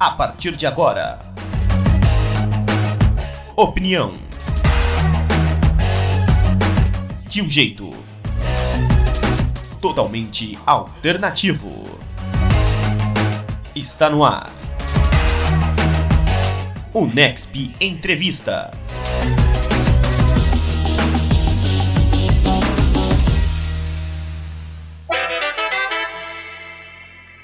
A partir de agora, opinião de um jeito totalmente alternativo. Está no ar. O Nexp Entrevista.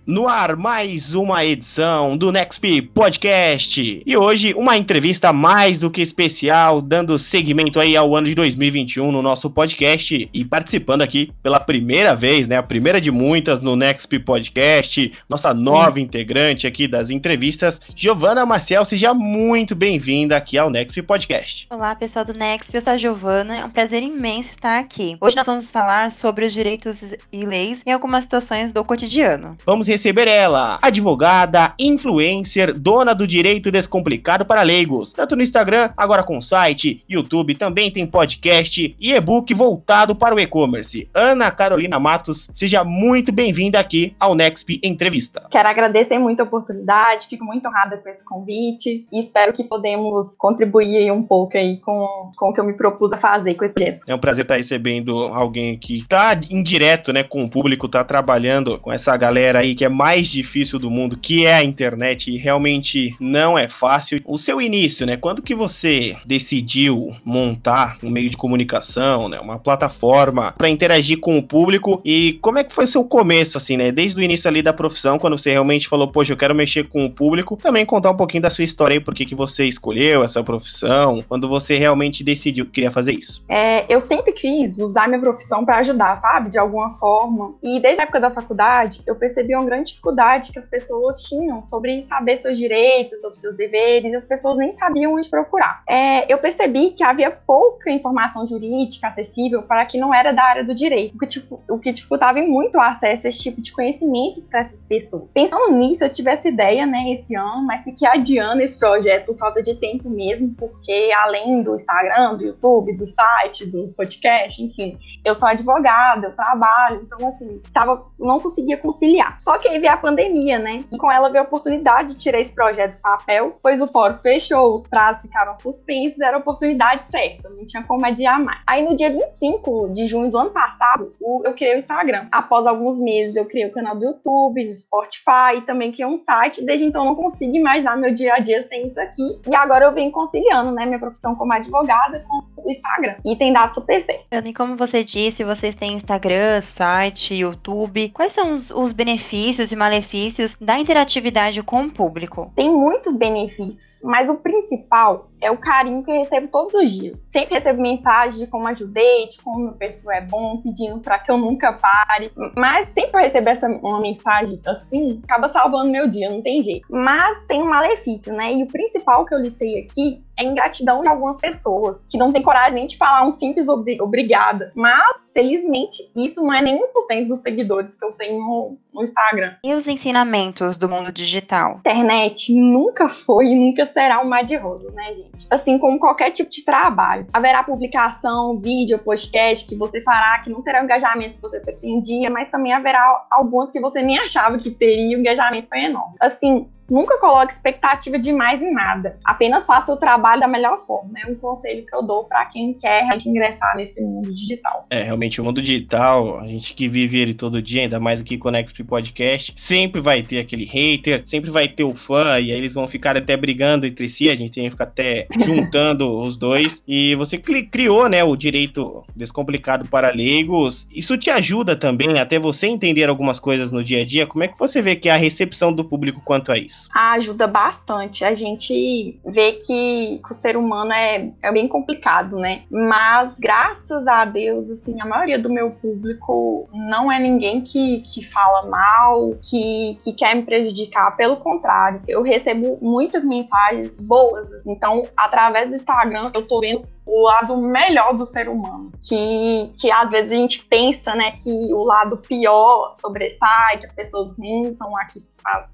No ar, mais uma edição do Nexp Podcast. E hoje, uma entrevista mais do que especial, dando seguimento aí ao ano de 2021 no nosso podcast e participando aqui pela primeira vez, né? A primeira de muitas no Nexp Podcast, nossa nova integrante aqui das entrevistas, Giovana Marcel. Seja muito bem-vinda aqui ao Nexp Podcast. Olá, pessoal do Nexp, eu sou a Giovana. É um prazer imenso estar aqui. Hoje nós vamos falar sobre os direitos e leis em algumas situações do cotidiano. Vamos receber ela, advogada, influencer, dona do direito descomplicado para leigos, tanto no Instagram, agora com site, YouTube, também tem podcast e e-book voltado para o e-commerce. Ana Carolina Matos, seja muito bem-vinda aqui ao Nexp Entrevista. Quero agradecer muito a oportunidade, fico muito honrada com esse convite e espero que podemos contribuir um pouco aí com, com o que eu me propus a fazer com esse projeto. É um prazer estar recebendo alguém que está indireto, né, com o público, está trabalhando com essa galera aí que é mais difícil do mundo, que é a internet, e realmente não é fácil. O seu início, né? Quando que você decidiu montar um meio de comunicação, né? Uma plataforma para interagir com o público e como é que foi seu começo, assim, né? Desde o início ali da profissão, quando você realmente falou, poxa, eu quero mexer com o público, também contar um pouquinho da sua história aí, por que você escolheu essa profissão, quando você realmente decidiu que queria fazer isso. É, eu sempre quis usar minha profissão para ajudar, sabe? De alguma forma. E desde a época da faculdade, eu percebi uma grande grande dificuldade que as pessoas tinham sobre saber seus direitos, sobre seus deveres, as pessoas nem sabiam onde procurar. É, eu percebi que havia pouca informação jurídica acessível para quem não era da área do direito, o que, tipo, o que dificultava muito o acesso a esse tipo de conhecimento para essas pessoas. Pensando nisso, eu tive essa ideia, né, esse ano, mas fiquei adiando esse projeto por falta de tempo mesmo, porque além do Instagram, do YouTube, do site, do podcast, enfim, eu sou advogada, eu trabalho, então assim, tava, não conseguia conciliar. Só que aí veio a pandemia, né? E com ela veio a oportunidade de tirar esse projeto do papel, pois o fórum fechou, os prazos ficaram suspensos, era a oportunidade certa, não tinha como adiar mais. Aí no dia 25 de junho do ano passado, eu criei o Instagram. Após alguns meses, eu criei o canal do YouTube, no Spotify, e também criei um site. Desde então, não consigo imaginar meu dia a dia sem isso aqui. E agora eu venho conciliando, né, minha profissão como advogada com o Instagram. E tem dado super certo. E como você disse, vocês têm Instagram, site, YouTube. Quais são os, os benefícios? e malefícios da interatividade com o público? Tem muitos benefícios, mas o principal é o carinho que eu recebo todos os dias. Sempre recebo mensagens de como ajudei, de como meu perfil é bom, pedindo para que eu nunca pare. Mas sempre eu recebo essa uma mensagem assim, acaba salvando meu dia, não tem jeito. Mas tem um malefício, né? E o principal que eu listei aqui é ingratidão de algumas pessoas que não tem coragem nem de falar um simples obrigada. Mas, felizmente, isso não é nem 1% dos seguidores que eu tenho no, no Instagram. E os ensinamentos do mundo digital? Internet nunca foi e nunca será um mar de rosa, né, gente? Assim como qualquer tipo de trabalho. Haverá publicação, vídeo, podcast que você fará que não terá o engajamento que você pretendia, mas também haverá algumas que você nem achava que teria e o engajamento foi enorme. Assim, Nunca coloque expectativa demais em nada. Apenas faça o trabalho da melhor forma. É um conselho que eu dou para quem quer ingressar nesse mundo digital. É, realmente o mundo digital, a gente que vive ele todo dia, ainda mais aqui com o Next Podcast, sempre vai ter aquele hater, sempre vai ter o fã, e aí eles vão ficar até brigando entre si, a gente tem que ficar até juntando os dois. E você criou, né, o direito descomplicado para leigos. Isso te ajuda também até você entender algumas coisas no dia a dia. Como é que você vê que é a recepção do público quanto a isso? Isso? Ajuda bastante. A gente vê que, o ser humano é, é bem complicado, né? Mas graças a Deus, assim, a maioria do meu público não é ninguém que, que fala mal, que, que quer me prejudicar. Pelo contrário, eu recebo muitas mensagens boas. Então, através do Instagram, eu tô vendo o lado melhor do ser humano. Que, que às vezes a gente pensa, né, que o lado pior sobressai, que as pessoas ruins são a, que,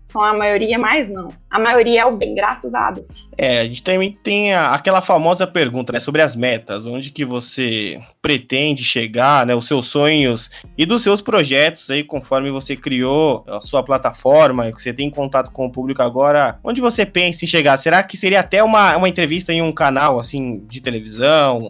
são a maioria, mas não. A maioria é o bem, graças a Deus. É, a gente também tem a, aquela famosa pergunta, né, sobre as metas, onde que você pretende chegar, né, os seus sonhos e dos seus projetos aí, conforme você criou a sua plataforma, que você tem contato com o público agora, onde você pensa em chegar? Será que seria até uma, uma entrevista em um canal, assim, de televisão?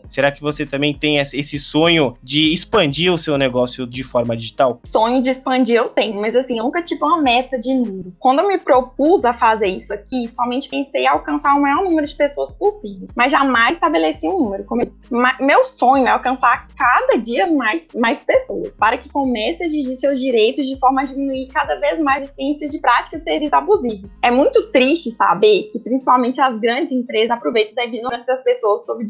Será que você também tem esse sonho de expandir o seu negócio de forma digital? Sonho de expandir eu tenho, mas assim, eu nunca tive uma meta de número. Quando eu me propus a fazer isso aqui, somente pensei em alcançar o maior número de pessoas possível, mas jamais estabeleci um número. Meu sonho é alcançar cada dia mais, mais pessoas, para que comece a exigir seus direitos de forma a diminuir cada vez mais as experiências de práticas seres abusivos. É muito triste saber que principalmente as grandes empresas aproveitam da ignorância das pessoas sobre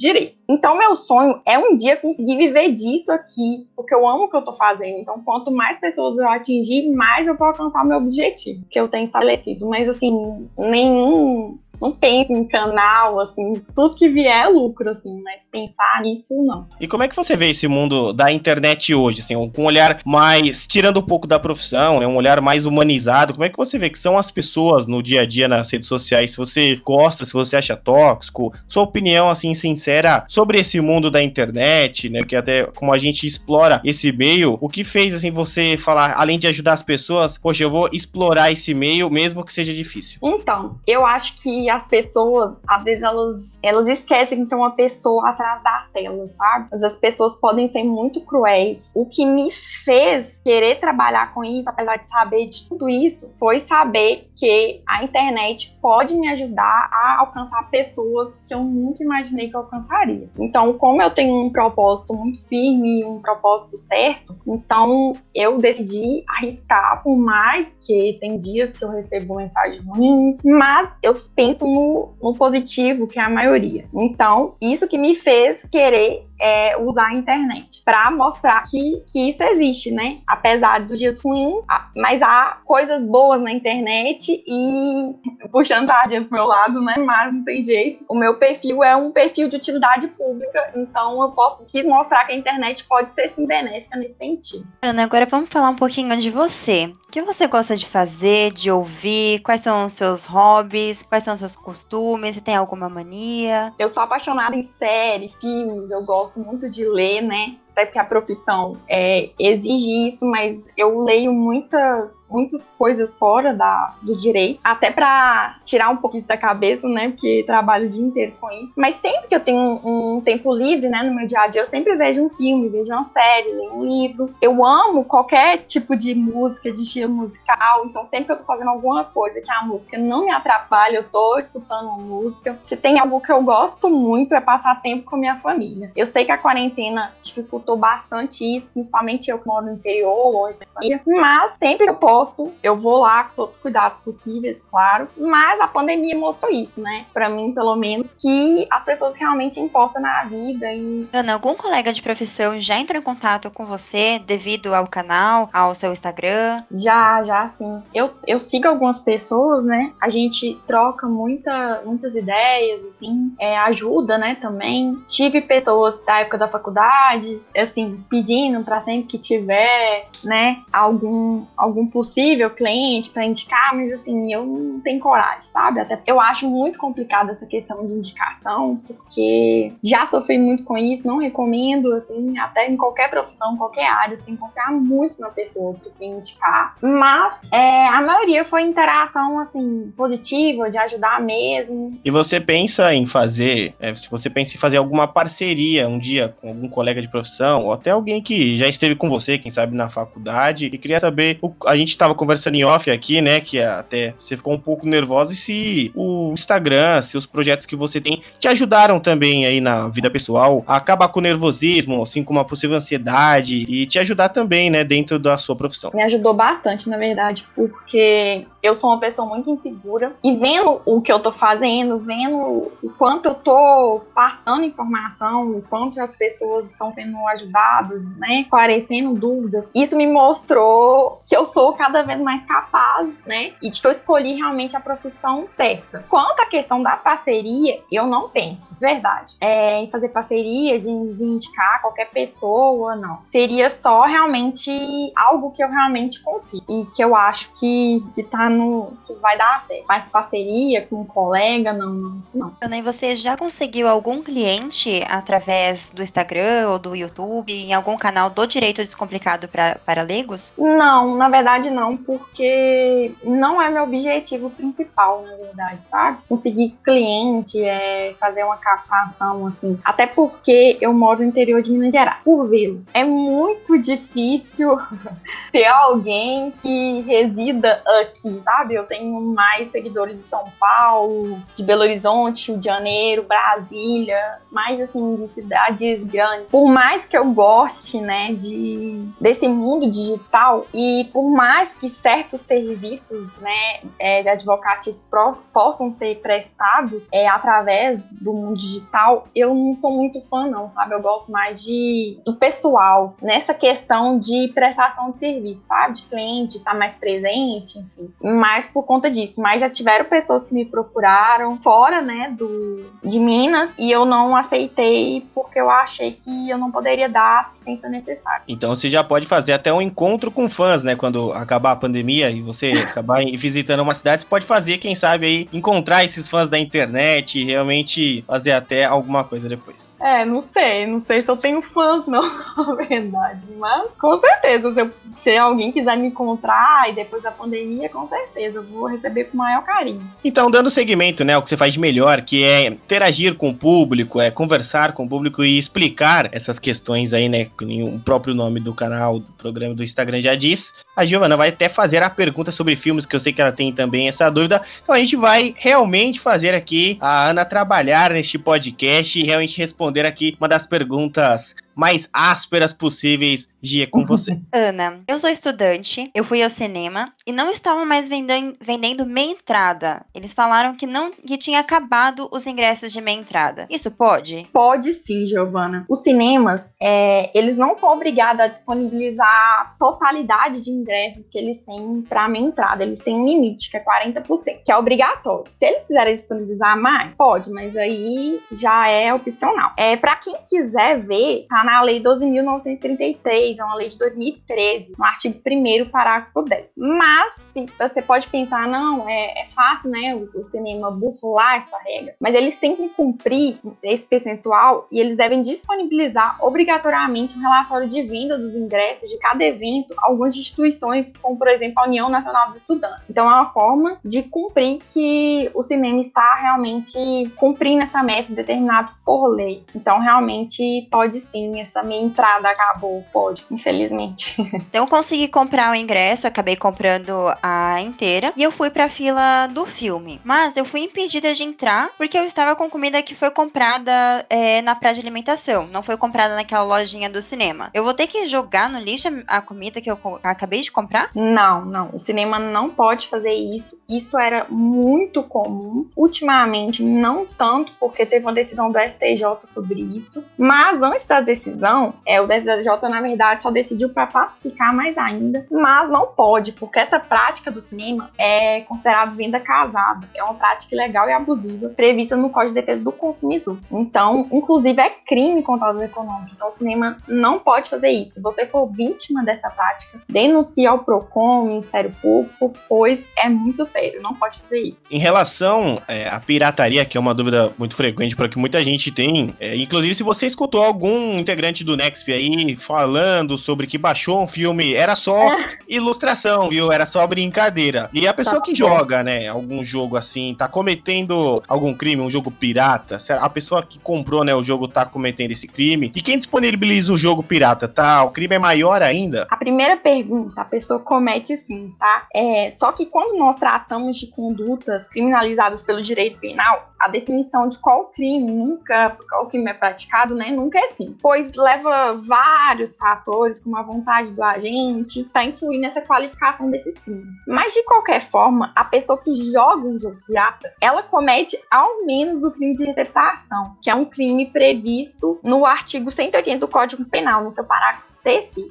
Então, meu sonho é um dia conseguir viver disso aqui, porque eu amo o que eu tô fazendo. Então, quanto mais pessoas eu atingir, mais eu vou alcançar o meu objetivo que eu tenho estabelecido. Mas, assim, nenhum não penso em canal, assim, tudo que vier é lucro, assim, mas pensar nisso não. E como é que você vê esse mundo da internet hoje, assim, com um olhar mais, tirando um pouco da profissão, né, um olhar mais humanizado, como é que você vê que são as pessoas no dia a dia nas redes sociais, se você gosta, se você acha tóxico, sua opinião, assim, sincera sobre esse mundo da internet, né, que até como a gente explora esse meio, o que fez, assim, você falar, além de ajudar as pessoas, poxa, eu vou explorar esse meio, mesmo que seja difícil? Então, eu acho que as pessoas, às vezes, elas, elas esquecem que tem uma pessoa atrás da tela, sabe? Mas as pessoas podem ser muito cruéis. O que me fez querer trabalhar com isso, apesar de saber de tudo isso, foi saber que a internet pode me ajudar a alcançar pessoas que eu nunca imaginei que eu alcançaria. Então, como eu tenho um propósito muito firme, um propósito certo, então eu decidi arriscar, por mais que tem dias que eu recebo mensagens ruins, mas eu penso no, no positivo, que é a maioria. Então, isso que me fez querer é, usar a internet para mostrar que, que isso existe, né? Apesar dos dias ruins, mas há coisas boas na internet e puxando a Adia pro meu lado, né? Mas não tem jeito. O meu perfil é um perfil de utilidade pública, então eu posso quis mostrar que a internet pode ser sim benéfica nesse sentido. Ana, agora vamos falar um pouquinho de você. O que você gosta de fazer, de ouvir? Quais são os seus hobbies? Quais são os seus costumes? Você tem alguma mania? Eu sou apaixonada em série, filmes, eu gosto gosto muito de ler, né? Até porque a profissão é, exige isso, mas eu leio muitas, muitas coisas fora da, do direito, até para tirar um pouquinho da cabeça, né? Porque trabalho o dia inteiro com isso. Mas sempre que eu tenho um, tempo livre, né, no meu dia a dia, eu sempre vejo um filme, vejo uma série, leio um livro. Eu amo qualquer tipo de música, de estilo musical, então sempre que eu tô fazendo alguma coisa que a música não me atrapalha, eu tô escutando música. Se tem algo que eu gosto muito é passar tempo com a minha família. Eu sei que a quarentena dificultou dificultou bastante isso, principalmente eu que moro no interior, longe da família. Mas sempre que eu posso, eu vou lá com todos os cuidados possíveis, claro. Mas a pandemia mostrou isso, né? Para mim, pelo menos, que as pessoas realmente importam na vida. E... Ana, algum colega de profissão já entrou em contato com você devido ao canal, ao seu Instagram? Já, já sim. Eu, eu sigo algumas pessoas, né? A gente troca muita, muitas ideias, assim, é, ajuda, né, também. Tive pessoas da época da faculdade, assim, pedindo para sempre que tiver, né, algum, algum possível cliente para indicar, mas assim, eu não tenho coragem, sabe? Até eu acho muito complicada essa questão de indicação, porque já sofri muito com isso, não recomendo, assim, até em qualquer profissão, qualquer área, você tem que confiar muito na pessoa para você indicar. Mas é, a maioria foi interação, assim, positiva, de ajudar mesmo. E você pensa em fazer, é, se você pensa em fazer alguma parceria um dia com algum colega de profissão, ou até alguém que já esteve com você, quem sabe na faculdade, e queria saber, a gente estava conversando em off aqui, né, que até você ficou um pouco nervosa e se o Instagram, se os projetos que você tem te ajudaram também aí na vida pessoal a acabar com o nervosismo, assim como uma possível ansiedade e te ajudar também, né, dentro da sua profissão. Me ajudou bastante, na verdade, porque eu sou uma pessoa muito insegura e vendo o que eu tô fazendo, vendo o quanto eu tô passando informação, o quanto as pessoas estão sendo ajudadas, né, esclarecendo dúvidas, isso me mostrou que eu sou cada vez mais capaz, né, e de que eu escolhi realmente a profissão certa. Quanto à questão da parceria, eu não penso, verdade, é, em fazer parceria, de indicar qualquer pessoa, não. Seria só realmente algo que eu realmente confio e que eu acho que, que tá no. que vai dar certo. Mas parceria com um colega, não, não, isso não. Ana, e você já conseguiu algum cliente através do Instagram ou do YouTube, em algum canal do Direito Descomplicado pra, para leigos? Não, na verdade não, porque não é meu objetivo principal, na verdade, sabe? Conseguir cliente, é, fazer uma captação, assim. Até porque eu moro no interior de Minas Gerais. Por vê-lo, é muito difícil ter alguém que resida aqui, sabe? Eu tenho mais seguidores de São Paulo, de Belo Horizonte, Rio de Janeiro, Brasília, mais assim de cidades grandes. Por mais que eu goste, né, de desse mundo digital e por mais que certos serviços, né, é, de advocates possam ser prestados é, através do mundo digital, eu não sou muito fã não, sabe? Eu gosto mais de do pessoal nessa questão de prestação de serviço, sabe? De cliente estar tá mais presente, enfim. Mais por conta disso. Mas já tiveram pessoas que me procuraram fora, né, do, de Minas e eu não aceitei porque eu achei que eu não poderia dar a assistência necessária. Então você já pode fazer até um encontro com fãs, né? Quando acabar a pandemia e você acabar visitando uma cidade, você pode fazer, quem sabe, aí, encontrar esses fãs da internet e realmente fazer até alguma coisa depois. É, não sei, não sei se eu tenho fãs, não, na verdade. Mas com certeza, se, eu, se alguém quiser me encontrar e depois da pandemia, com certeza, eu vou receber com o maior carinho. Então, dando seguimento, né, o que você faz de melhor, que é interagir com o público, é conversar com o público e explicar essas questões aí, né, o próprio nome do canal, do programa do Instagram já diz. A Giovana vai até fazer a pergunta sobre filmes, que eu sei que ela tem também essa dúvida. Então a gente vai realmente fazer aqui a Ana trabalhar neste podcast e realmente responder aqui uma das perguntas mais ásperas possíveis, Gia, com você. Ana, eu sou estudante, eu fui ao cinema e não estavam mais vendendo, vendendo meia entrada. Eles falaram que não que tinha acabado os ingressos de meia entrada. Isso pode? Pode sim, Giovana. Os cinemas, é, eles não são obrigados a disponibilizar a totalidade de ingressos que eles têm para meia entrada. Eles têm um limite, que é 40%, que é obrigatório. Se eles quiserem disponibilizar mais, pode, mas aí já é opcional. É, para quem quiser ver, tá na Lei 12.933, é uma lei de 2013, no artigo 1 parágrafo 10. Mas, se você pode pensar, não, é, é fácil, né, o, cinema burlar essa regra, mas eles têm que cumprir esse percentual e eles devem disponibilizar obrigatoriamente um relatório de venda dos ingressos de cada evento a algumas instituições, como, por exemplo, a União Nacional dos Estudantes. Então, é uma forma de cumprir que o cinema está realmente cumprindo essa meta determinada por lei. Então, realmente, pode sim essa minha entrada acabou, pode, infelizmente. Então eu consegui comprar o ingresso, acabei comprando a inteira e eu fui pra fila do filme. Mas eu fui impedida de entrar porque eu estava com comida que foi comprada é, na praia de alimentação, não foi comprada naquela lojinha do cinema. Eu vou ter que jogar no lixo a comida que eu acabei de comprar? Não, não. O cinema não pode fazer isso. Isso era muito comum. Ultimamente, não tanto, porque teve uma decisão do STJ sobre isso. Mas antes da decisão, decisão, é, o STJ, na verdade, só decidiu para pacificar mais ainda, mas não pode, porque essa prática do cinema é considerada venda casada. É uma prática ilegal e abusiva prevista no Código de Defesa do Consumidor. Então, inclusive, é crime contra o econômico. Então, o cinema não pode fazer isso. Se você for vítima dessa prática, denuncie ao PROCON, Ministério Público, pois é muito sério, não pode fazer isso. Em relação é, à pirataria, que é uma dúvida muito frequente para que muita gente tem, é, inclusive se você escutou algum integrante do Nexp aí falando sobre que baixou um filme, era só é. ilustração, viu? Era só brincadeira. E a pessoa tá que joga, né, algum jogo assim, tá cometendo algum crime, um jogo pirata, a pessoa que comprou, né, o jogo tá cometendo esse crime. E quem disponibiliza o jogo pirata, tá? O crime é maior ainda? A primeira pergunta, a pessoa comete sim, tá? É, só que quando nós tratamos de condutas criminalizadas pelo direito penal, a definição de qual crime nunca, qual crime é praticado, né, nunca é assim. Pois mas leva vários fatores, como a vontade do agente, para influir nessa qualificação desses crimes. Mas de qualquer forma, a pessoa que joga um jogo pirata, ela comete ao menos o crime de receptação, que é um crime previsto no artigo 180 do Código Penal, no seu parágrafo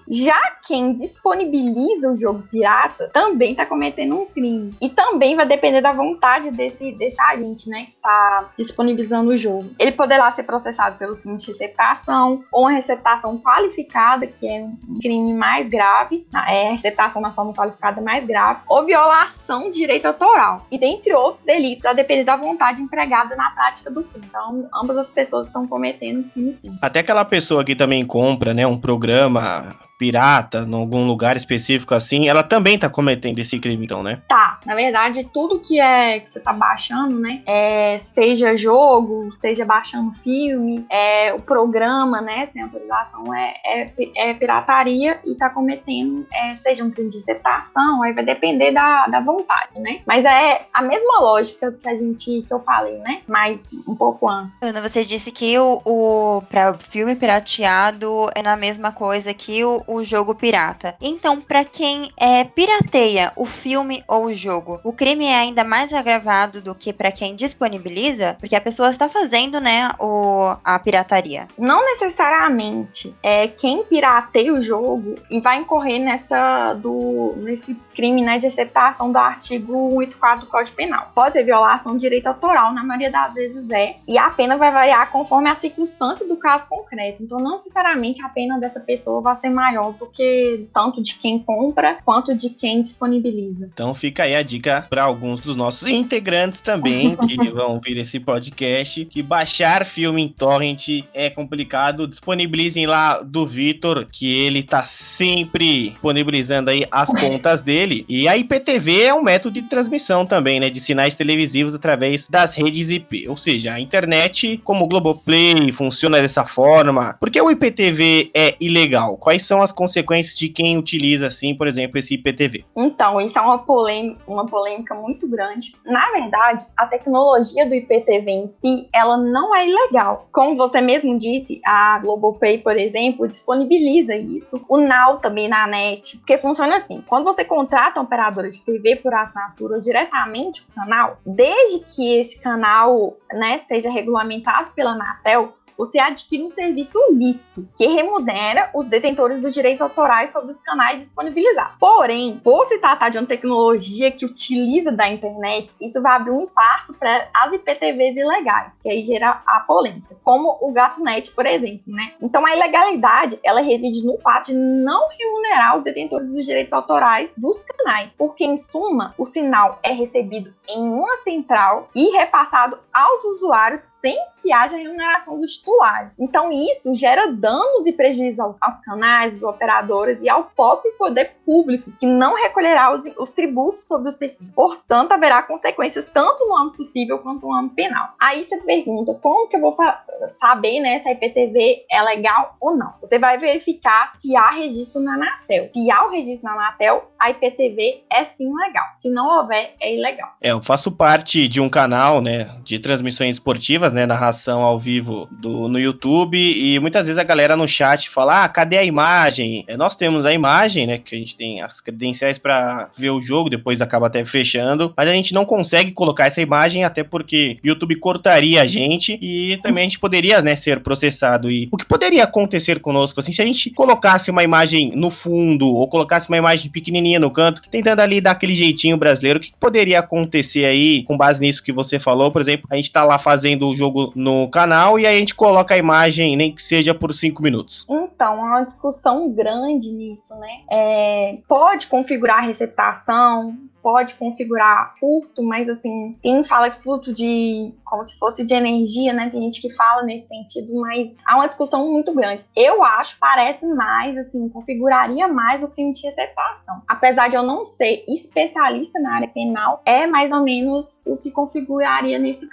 Já quem disponibiliza o jogo pirata também está cometendo um crime. E também vai depender da vontade desse, desse agente, né, que está disponibilizando o jogo. Ele poderá ser processado pelo crime de receptação ou uma receptação qualificada, que é um crime mais grave, é receptação na forma qualificada mais grave, ou violação de direito autoral. E dentre outros delitos, a depender da vontade empregada na prática do crime. Então, ambas as pessoas estão cometendo crime sim. Até aquela pessoa que também compra, né, um programa Opa! Pirata, em algum lugar específico assim, ela também tá cometendo esse crime, então, né? Tá. Na verdade, tudo que é que você tá baixando, né? É, seja jogo, seja baixando filme, é, o programa, né? Sem autorização é, é, é pirataria e tá cometendo, é, seja um crime de separação, aí vai depender da, da vontade, né? Mas é a mesma lógica que a gente, que eu falei, né? Mas um pouco antes. Ana, você disse que o, o para filme pirateado é na mesma coisa que o, o jogo pirata. Então, para quem é, pirateia o filme ou o jogo, o crime é ainda mais agravado do que para quem disponibiliza, porque a pessoa está fazendo, né, o, a pirataria. Não necessariamente. É quem pirateia o jogo e vai incorrer nessa do nesse crime, né, de aceptação do artigo 184 do Código Penal. Pode ser violação de direito autoral, na maioria das vezes é, e a pena vai variar conforme a circunstância do caso concreto. Então, não necessariamente a pena dessa pessoa vai ser maior maior do que tanto de quem compra quanto de quem disponibiliza. Então fica aí a dica para alguns dos nossos integrantes também que vão ouvir esse podcast que baixar filme em torrent é complicado. Disponibilizem lá do Vitor que ele tá sempre disponibilizando aí as contas dele. E a IPTV é um método de transmissão também, né, de sinais televisivos através das redes IP. Ou seja, a internet, como o Globoplay, funciona dessa forma. Por que o IPTV é ilegal? Quais são as consequências de quem utiliza, assim, por exemplo, esse IPTV? Então, isso é uma polêmica, uma polêmica muito grande. Na verdade, a tecnologia do IPTV em si, ela não é ilegal. Como você mesmo disse, a Globopay, por exemplo, disponibiliza isso. O Now também na net, porque funciona assim. Quando você contrata uma operadora de TV por assinatura diretamente o canal, desde que esse canal, né, seja regulamentado pela Anatel, você adquire um serviço lícito que remunera os detentores dos direitos autorais sobre os canais disponibilizados. Porém, por se tratar de uma tecnologia que utiliza da internet, isso vai abrir um espaço para as IPTVs ilegais, que aí gera a polêmica, como o GatoNet, por exemplo, né? Então a ilegalidade, ela reside no fato de não remunerar os detentores dos direitos autorais dos canais, porque em suma, o sinal é recebido em uma central e repassado aos usuários sem que haja remuneração dos titulares. Então, isso gera danos e prejuízos aos canais, aos operadores e ao próprio poder público, que não recolherá os, os tributos sobre o serviço. Portanto, haverá consequências tanto no âmbito civil quanto no âmbito penal. Aí você pergunta, como que eu vou saber né, se a IPTV é legal ou não? Você vai verificar se há registro na Anatel. Se há o registro na Anatel, a IPTV é sim legal. Se não houver, é ilegal. É, eu faço parte de um canal, né, de transmissões esportivas, né, narração ao vivo do, no YouTube e muitas vezes a galera no chat fala, ah, cadê a imagem? É, nós temos a imagem, né, que a gente tem as credenciais para ver o jogo, depois acaba até fechando, mas a gente não consegue colocar essa imagem até porque o YouTube cortaria a gente e também a gente poderia, né, ser processado. E o que poderia acontecer conosco, assim, se a gente colocasse uma imagem no fundo ou colocasse uma imagem pequenininha no canto, tentando ali dar aquele jeitinho brasileiro. O que poderia acontecer aí, com base nisso que você falou? Por exemplo, a gente tá lá fazendo o jogo no canal e aí a gente coloca a imagem, nem que seja por cinco minutos. Então, há uma discussão grande nisso, né? É, pode configurar receptação, pode configurar furto, mas assim, quem fala furto de como se fosse de energia, né? Tem gente que fala nesse sentido, mas há uma discussão muito grande. Eu acho, parece mais assim, configuraria mais o crime de receptação. Apesar de eu não ser especialista na área penal, é mais ou menos o que configuraria nesse.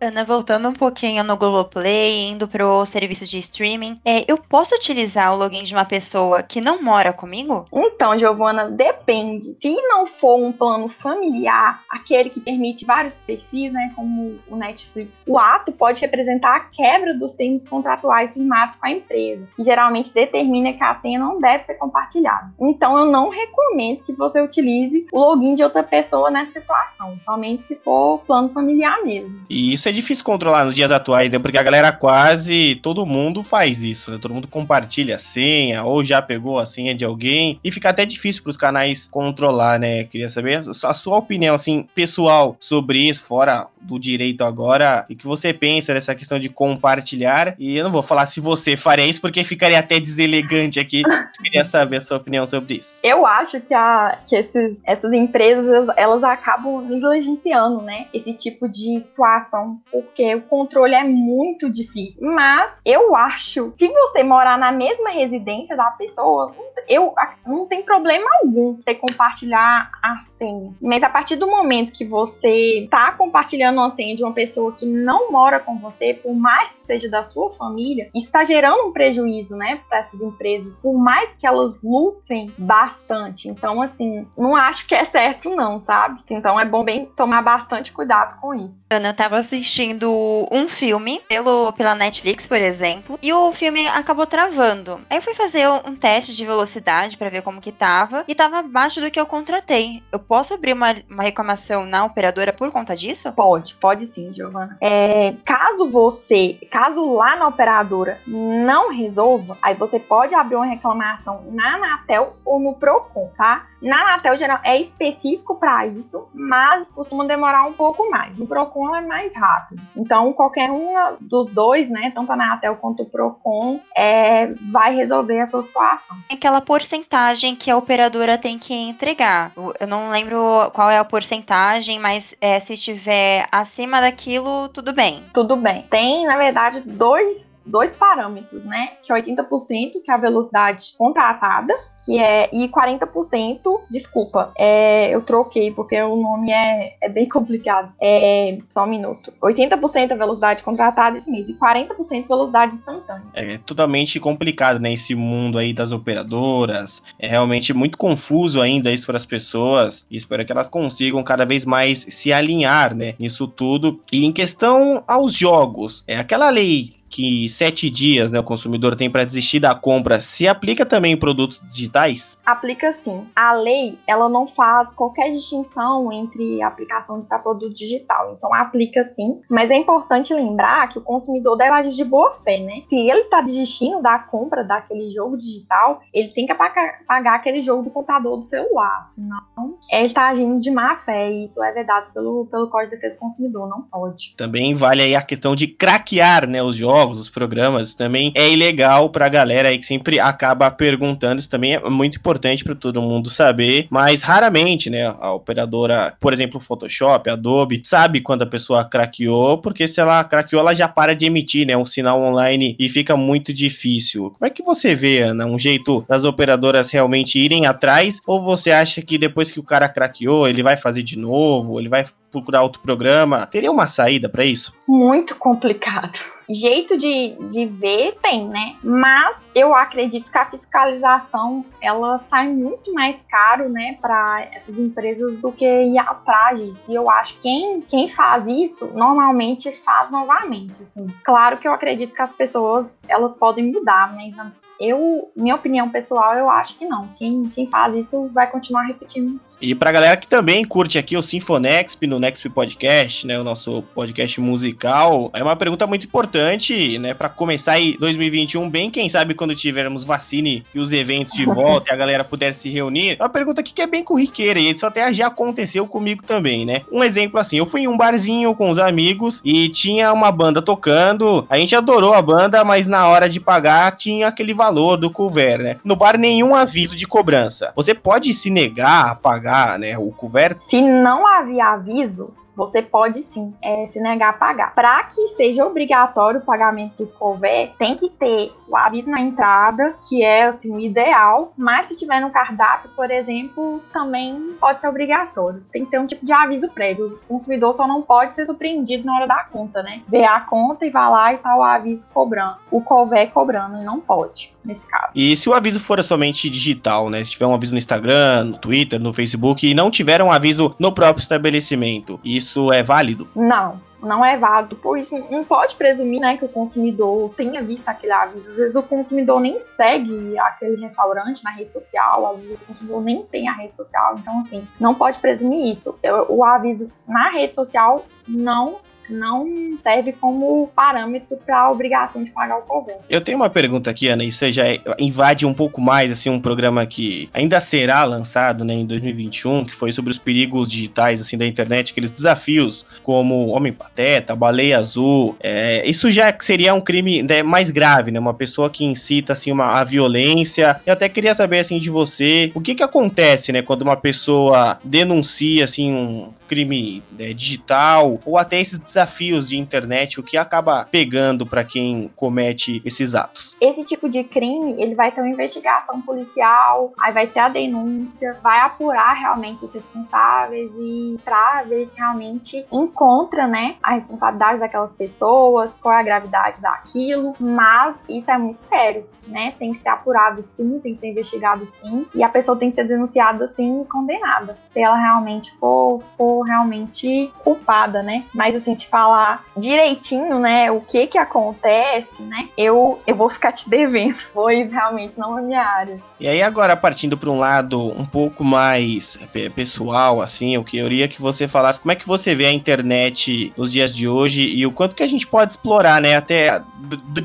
Ana, voltando um pouquinho no Globoplay, indo pro serviço de streaming, é, eu posso utilizar o login de uma pessoa que não mora comigo? Então, Giovana, depende. Se não for um plano familiar, aquele que permite vários perfis, né, como o Netflix, o ato pode representar a quebra dos termos contratuais firmados com a empresa, que geralmente determina que a senha não deve ser compartilhada. Então, eu não recomendo que você utilize o login de outra pessoa nessa situação, somente se for plano familiar mesmo. E isso é difícil controlar nos dias atuais, né? Porque a galera quase todo mundo faz isso, né? Todo mundo compartilha a senha ou já pegou a senha de alguém e fica até difícil para os canais controlar, né? Queria saber a sua opinião assim pessoal sobre isso, fora do direito agora, e que você pensa dessa questão de compartilhar. E eu não vou falar se você faria isso, porque ficaria até deselegante aqui. Queria saber a sua opinião sobre isso. Eu acho que, a, que esses, essas empresas, elas acabam negligenciando, né, esse tipo de situação, porque o controle é muito difícil. Mas eu acho, se você morar na mesma residência da pessoa, eu não tem problema algum você compartilhar a senha. Mas a partir do momento que você tá compartilhando uma senha de uma pessoa que não mora com você, por mais que seja da sua família, está gerando um prejuízo, né, para essas empresas, por mais que elas lutem bastante. Então, assim, não acho que é certo não, sabe? Então é bom bem tomar bastante cuidado com isso. Ana, eu tava assistindo um filme pelo, pela Netflix, por exemplo, e o filme acabou travando. Aí eu fui fazer um teste de velocidade para ver como que tava, e tava abaixo do que eu contratei. Eu posso abrir uma, uma reclamação na operadora por conta disso? Pode, pode sim, Giovana. É, caso você, caso lá na operadora não resolva, aí você pode abrir uma reclamação na Anatel ou no Procon, tá? Na Anatel geral é específico para isso, mas costuma demorar um pouco mais. No Procon é mais rápido. Então, qualquer um dos dois, né, tanto a Anatel quanto o Procon, é, vai resolver a sua situação. Aquela porcentagem que a operadora tem que entregar. Eu não lembro qual é a porcentagem, mas é, se estiver acima daquilo, tudo bem. Tudo bem. Tem, na verdade, dois dois parâmetros, né? Que é 80%, que é a velocidade contratada, que é e 40%, desculpa, é, eu troquei porque o nome é, é bem complicado. É, só um minuto. 80% é velocidade contratada esse mês e 40% velocidade instantânea. É, é totalmente complicado, né? Esse mundo aí das operadoras. É realmente muito confuso ainda isso para as pessoas. E espero que elas consigam cada vez mais se alinhar, né? Nisso tudo. E em questão aos jogos, é aquela lei que sete dias né, o consumidor tem para desistir da compra se aplica também em produtos digitais? Aplica sim. A lei ela não faz qualquer distinção entre aplicação para produto digital, então aplica sim. Mas é importante lembrar que o consumidor deve agir de boa fé, né? Se ele está desistindo da compra daquele jogo digital, ele tem que pagar, aquele jogo do computador do celular, senão ele está agindo de má fé e isso é vedado pelo, pelo Código de Defesa do Consumidor, não pode. Também vale aí a questão de craquear né, os jogos jogos, os programas, também é ilegal pra galera aí que sempre acaba perguntando. Isso também é muito importante para todo mundo saber, mas raramente, né, a operadora, por exemplo, Photoshop, Adobe, sabe quando a pessoa craqueou, porque se ela craqueou, ela já para de emitir, né, um sinal online e fica muito difícil. Como é que você vê, Ana, um jeito das operadoras realmente irem atrás, ou você acha que depois que o cara craqueou, ele vai fazer de novo, ele vai procurar outro programa? Teria uma saída para isso? Muito complicado. Jeito de, de ver tem, né? Mas eu acredito que a fiscalização ela sai muito mais caro, né, para essas empresas do que ir atrás. E eu acho que quem, quem faz isso normalmente faz novamente. Assim. Claro que eu acredito que as pessoas elas podem mudar, né? Eu, minha opinião pessoal, eu acho que não. Quem, quem faz isso vai continuar repetindo. E pra galera que também curte aqui o Sinfonexp no Nexp Podcast, né, o nosso podcast musical, é uma pergunta muito importante, né, para começar aí 2021 bem, quem sabe quando tivermos vacine e os eventos de volta e a galera puder se reunir. É uma pergunta aqui que é bem corriqueira e isso até já aconteceu comigo também, né? Um exemplo assim, eu fui em um barzinho com os amigos e tinha uma banda tocando, a gente adorou a banda, mas na hora de pagar tinha aquele valor do couvert, né? No bar, nenhum aviso de cobrança. Você pode se negar a pagar, né, o couvert? Se não havia aviso, você pode sim é, se negar a pagar. Para que seja obrigatório o pagamento do COVER, tem que ter o aviso na entrada, que é assim o ideal, mas se tiver no cardápio, por exemplo, também pode ser obrigatório. Tem que ter um tipo de aviso prévio. O consumidor só não pode ser surpreendido na hora da conta, né? Ver a conta e vai lá e tá o aviso cobrando. O COVER cobrando, não pode nesse caso. E se o aviso for somente digital, né? Se tiver um aviso no Instagram, no Twitter, no Facebook e não tiver um aviso no próprio estabelecimento, isso é válido? Não, não é válido, pois não pode presumir né, que o consumidor tenha visto aquele aviso. Às vezes o consumidor nem segue aquele restaurante na rede social, às vezes o consumidor nem tem a rede social, então assim, não pode presumir isso. O aviso na rede social não não serve como parâmetro para a obrigação de pagar o convênio. Eu tenho uma pergunta aqui, Ana, e você já invade um pouco mais assim um programa que ainda será lançado, né, em 2021, que foi sobre os perigos digitais assim da internet, aqueles desafios como Homem Pateta, Baleia Azul. É, isso já seria um crime né, mais grave, né? Uma pessoa que incita assim uma a violência. Eu até queria saber assim de você, o que que acontece, né, quando uma pessoa denuncia assim um crime né, digital ou até esses desafios de internet, o que acaba pegando para quem comete esses atos? Esse tipo de crime, ele vai ter uma investigação policial, aí vai ter a denúncia, vai apurar realmente os responsáveis e para ver se realmente encontra, né, a responsabilidade daquelas pessoas, qual é a gravidade daquilo, mas isso é muito sério, né? Tem que ser apurado sim, tem que ser investigado sim, e a pessoa tem que ser denunciada sim e condenada, se ela realmente for, for realmente culpada, né? Mas assim, te falar direitinho, né, o que que acontece, né? Eu eu vou ficar te devendo, pois realmente não é minha área. E aí agora partindo para um lado um pouco mais pessoal, assim, eu queria que você falasse como é que você vê a internet nos dias de hoje e o quanto que a gente pode explorar, né, até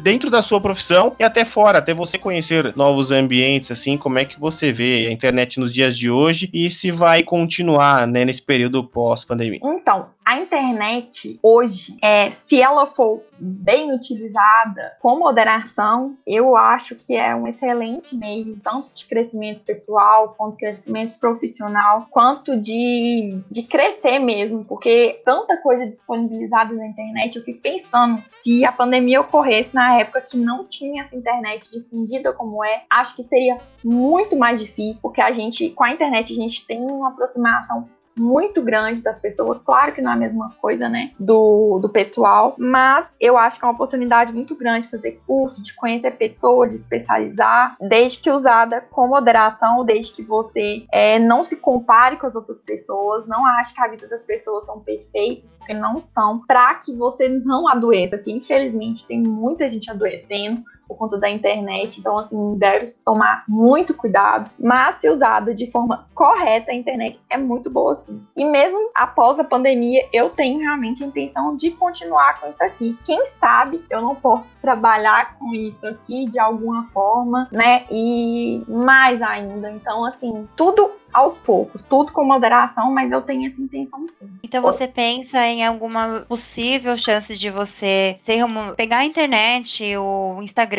dentro da sua profissão e até fora, até você conhecer novos ambientes, assim, como é que você vê a internet nos dias de hoje e se vai continuar, né, nesse período pós-pandemia? Então, a internet hoje, é, se ela for bem utilizada com moderação, eu acho que é um excelente meio, tanto de crescimento pessoal, quanto crescimento profissional, quanto de, de crescer mesmo, porque tanta coisa disponibilizada na internet, eu fico pensando, se a pandemia ocorresse na época que não tinha essa internet difundida como é, acho que seria muito mais difícil, porque a gente, com a internet, a gente tem uma aproximação muito grande das pessoas. Claro que não é a mesma coisa, né, do, do pessoal, mas eu acho que é uma oportunidade muito grande de fazer curso, de conhecer pessoas, de especializar, desde que usada com moderação, desde que você é, não se compare com as outras pessoas, não ache que a vida das pessoas são perfeitas, porque não são, para que você não adoeça, que infelizmente tem muita gente adoecendo por conta da internet. Então, assim, deve tomar muito cuidado. Mas, se usada de forma correta, a internet é muito boa, sim. E mesmo após a pandemia, eu tenho realmente a intenção de continuar com isso aqui. Quem sabe eu não posso trabalhar com isso aqui de alguma forma, né? E mais ainda. Então, assim, tudo aos poucos, tudo com moderação, mas eu tenho essa intenção sim. Então você pensa em alguma possível chance de você ser, pegar a internet, o Instagram,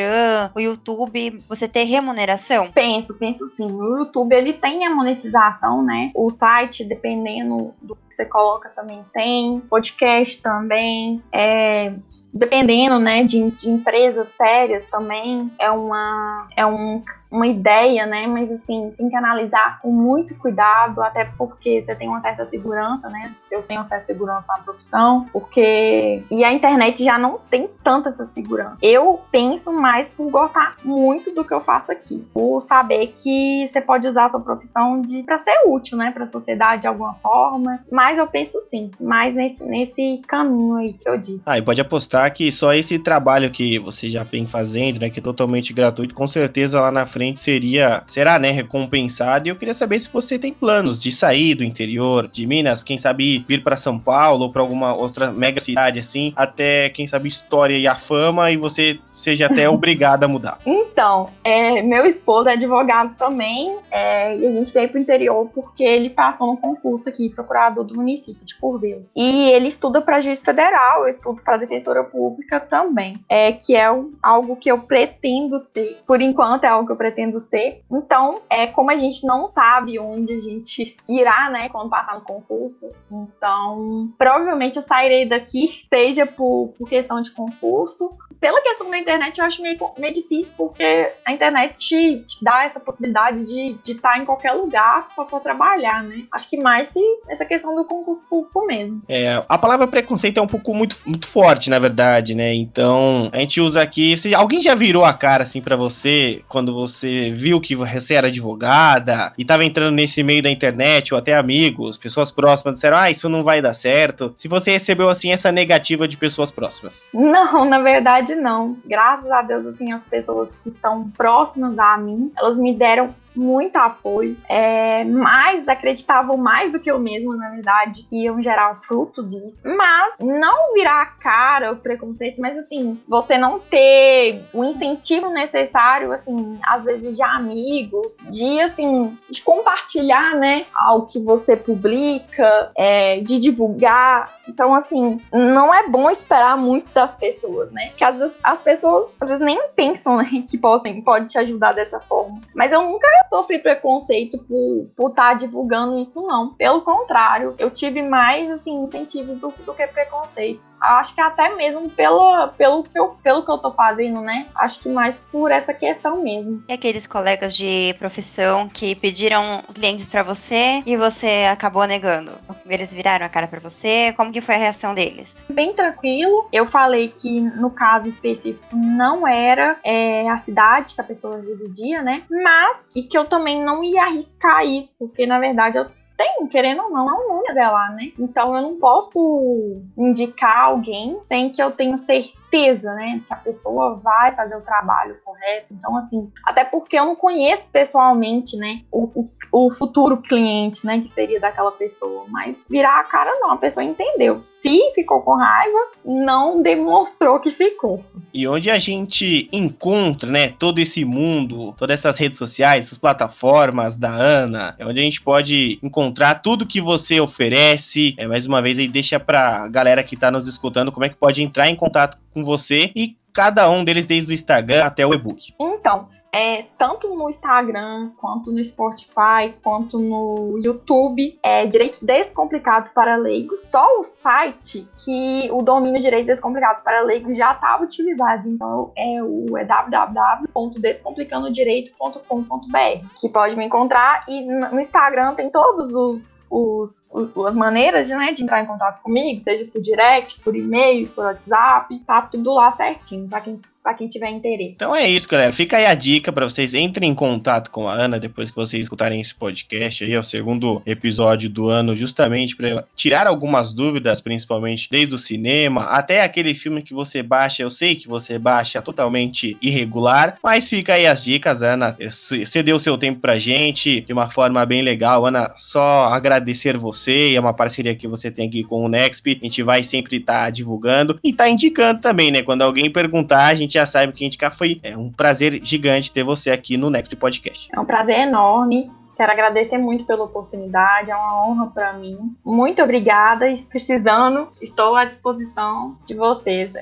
o YouTube, você ter remuneração? Penso, penso sim. O YouTube ele tem a monetização, né? O site, dependendo do você coloca, também tem. Podcast também. É, dependendo, né, de, de empresas sérias também é uma é um uma ideia, né? Mas assim, tem que analisar com muito cuidado, até porque você tem uma certa segurança, né? Eu tenho uma certa segurança na profissão, porque. E a internet já não tem tanta essa segurança. Eu penso mais por gostar muito do que eu faço aqui. Por saber que você pode usar a sua profissão de para ser útil, né? Pra sociedade de alguma forma. Mas eu penso sim, mais nesse, nesse caminho aí que eu disse. Ah, e pode apostar que só esse trabalho que você já vem fazendo, né? Que é totalmente gratuito, com certeza lá na frente seria, será, né, recompensado. E eu queria saber se você tem planos de sair do interior de Minas, quem sabe vir para São Paulo ou para alguma outra mega cidade assim, até quem sabe história e a fama e você seja até obrigada a mudar. Então, é, meu esposo é advogado também é, e a gente veio pro interior porque ele passou no concurso aqui, procurador do município de Curvelo. E ele estuda para juiz federal, eu estudo para defensora pública também, é, que é algo que eu pretendo ser. Por enquanto é algo que eu pretendo ser. Então, é como a gente não sabe onde a gente irá, né, quando passar no concurso. Então, provavelmente eu sairei daqui, seja por, por questão de concurso. Pela questão da internet, eu acho meio, meio difícil, porque a internet te, te dá essa possibilidade de estar em qualquer lugar para trabalhar, né? Acho que mais se essa questão do concurso público mesmo. É, a palavra preconceito é um pouco muito, muito forte, na verdade, né? Então, a gente usa aqui. Se alguém já virou a cara assim para você quando você viu que você era advogada e tava entrando nesse meio da internet, ou até amigos, pessoas próximas disseram: "Ah, isso não vai dar certo". Se você recebeu assim essa negativa de pessoas próximas? Não, na verdade não. Graças a Deus assim as pessoas que estão próximas a mim, elas me deram muito apoio, é, mais acreditavam mais do que eu mesma, na verdade, que iam gerar frutos disso. Mas não virar a cara o preconceito, mas assim, você não ter o incentivo necessário, assim, às vezes de amigos, de assim, de compartilhar, né, algo que você publica, é, de divulgar. Então, assim, não é bom esperar muito das pessoas, né? Que às vezes as pessoas às vezes nem pensam né, que possam, pode te ajudar dessa forma. Mas eu nunca sofri preconceito por estar por tá divulgando isso, não. Pelo contrário, eu tive mais, assim, incentivos do, do que preconceito acho que até mesmo pelo, pelo, que eu, pelo que eu tô fazendo, né? Acho que mais por essa questão mesmo. E aqueles colegas de profissão que pediram clientes para você e você acabou negando? Eles viraram a cara para você? Como que foi a reação deles? Bem tranquilo. Eu falei que no caso específico não era é, a cidade que a pessoa residia, né? Mas e que eu também não ia arriscar isso, porque na verdade eu tem, querendo ou não, um nome dela, né? Então eu não posso indicar alguém sem que eu tenha certeza certeza, né, que a pessoa vai fazer o trabalho correto. Então, assim, até porque eu não conheço pessoalmente, né, o, o, o futuro cliente, né, que seria daquela pessoa, mas virar a cara não, a pessoa entendeu. Se ficou com raiva, não demonstrou que ficou. E onde a gente encontra, né, todo esse mundo, todas essas redes sociais, essas plataformas da Ana, é onde a gente pode encontrar tudo que você oferece. É, mais uma vez aí deixa pra galera que tá nos escutando como é que pode entrar em contato com você e cada um deles desde o Instagram até o e-book. Então, é, tanto no Instagram, quanto no Spotify, quanto no YouTube, é Direito Descomplicado para Leigos. Só o site que o domínio Direito Descomplicado para Leigos já estava utilizado. Então é o é www.descomplicandodireito.com.br que pode me encontrar e no Instagram tem todos os os, os, as maneiras de, né, de entrar em contato comigo, seja por direct, por e-mail, por WhatsApp, tá tudo lá certinho, para quem para quem tiver interesse. Então é isso, galera. Fica aí a dica para vocês entrem em contato com a Ana depois que vocês escutarem esse podcast aí, é o segundo episódio do ano, justamente para tirar algumas dúvidas, principalmente desde o cinema até aquele filme que você baixa. Eu sei que você baixa totalmente irregular, mas fica aí as dicas, Ana. Você deu seu tempo pra gente de uma forma bem legal. Ana, só agradecer você, é uma parceria que você tem aqui com o Nexp. A gente vai sempre estar tá divulgando e tá indicando também, né? Quando alguém perguntar, a gente gente já sabe que indicar foi é um prazer gigante ter você aqui no Next Podcast. É um prazer enorme. Quero agradecer muito pela oportunidade, é uma honra para mim. Muito obrigada e precisando, estou à disposição de vocês.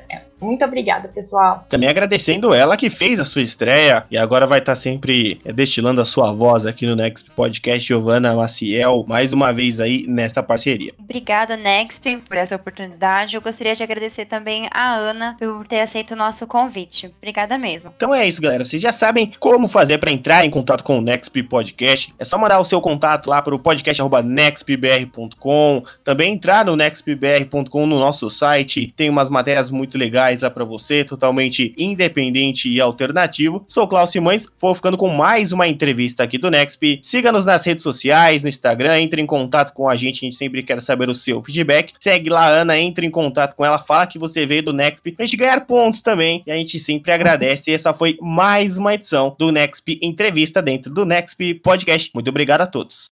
Muito obrigada, pessoal. Também agradecendo ela que fez a sua estreia e agora vai estar tá sempre é, destilando a sua voz aqui no Next Podcast, Giovana Maciel, mais uma vez aí nesta parceria. Obrigada, Next, por essa oportunidade. Eu gostaria de agradecer também a Ana por ter aceito o nosso convite. Obrigada mesmo. Então é isso, galera. Vocês já sabem como fazer para entrar em contato com o Next Podcast. É só mandar o seu contato lá para o podcast.nextbr.com. Também entrar no nextbr.com no nosso site. Tem umas matérias muito legais para você, totalmente independente e alternativo. Sou Klaus Simões, vou ficando com mais uma entrevista aqui do Nexp. Siga-nos nas redes sociais, no Instagram, entre em contato com a gente, a gente sempre quer saber o seu feedback. Segue lá, Ana, entre em contato com ela, fala que você veio do Nexp, pra gente ganhar pontos também, e a gente sempre agradece. Essa foi mais uma edição do Nexp Entrevista dentro do Nexp Podcast. Muito obrigado a todos.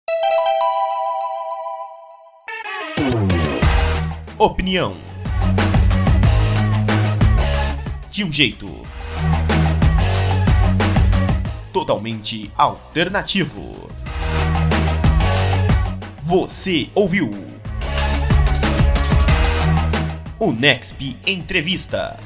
Opinião de um jeito totalmente alternativo. Você ouviu o Nexp Entrevista.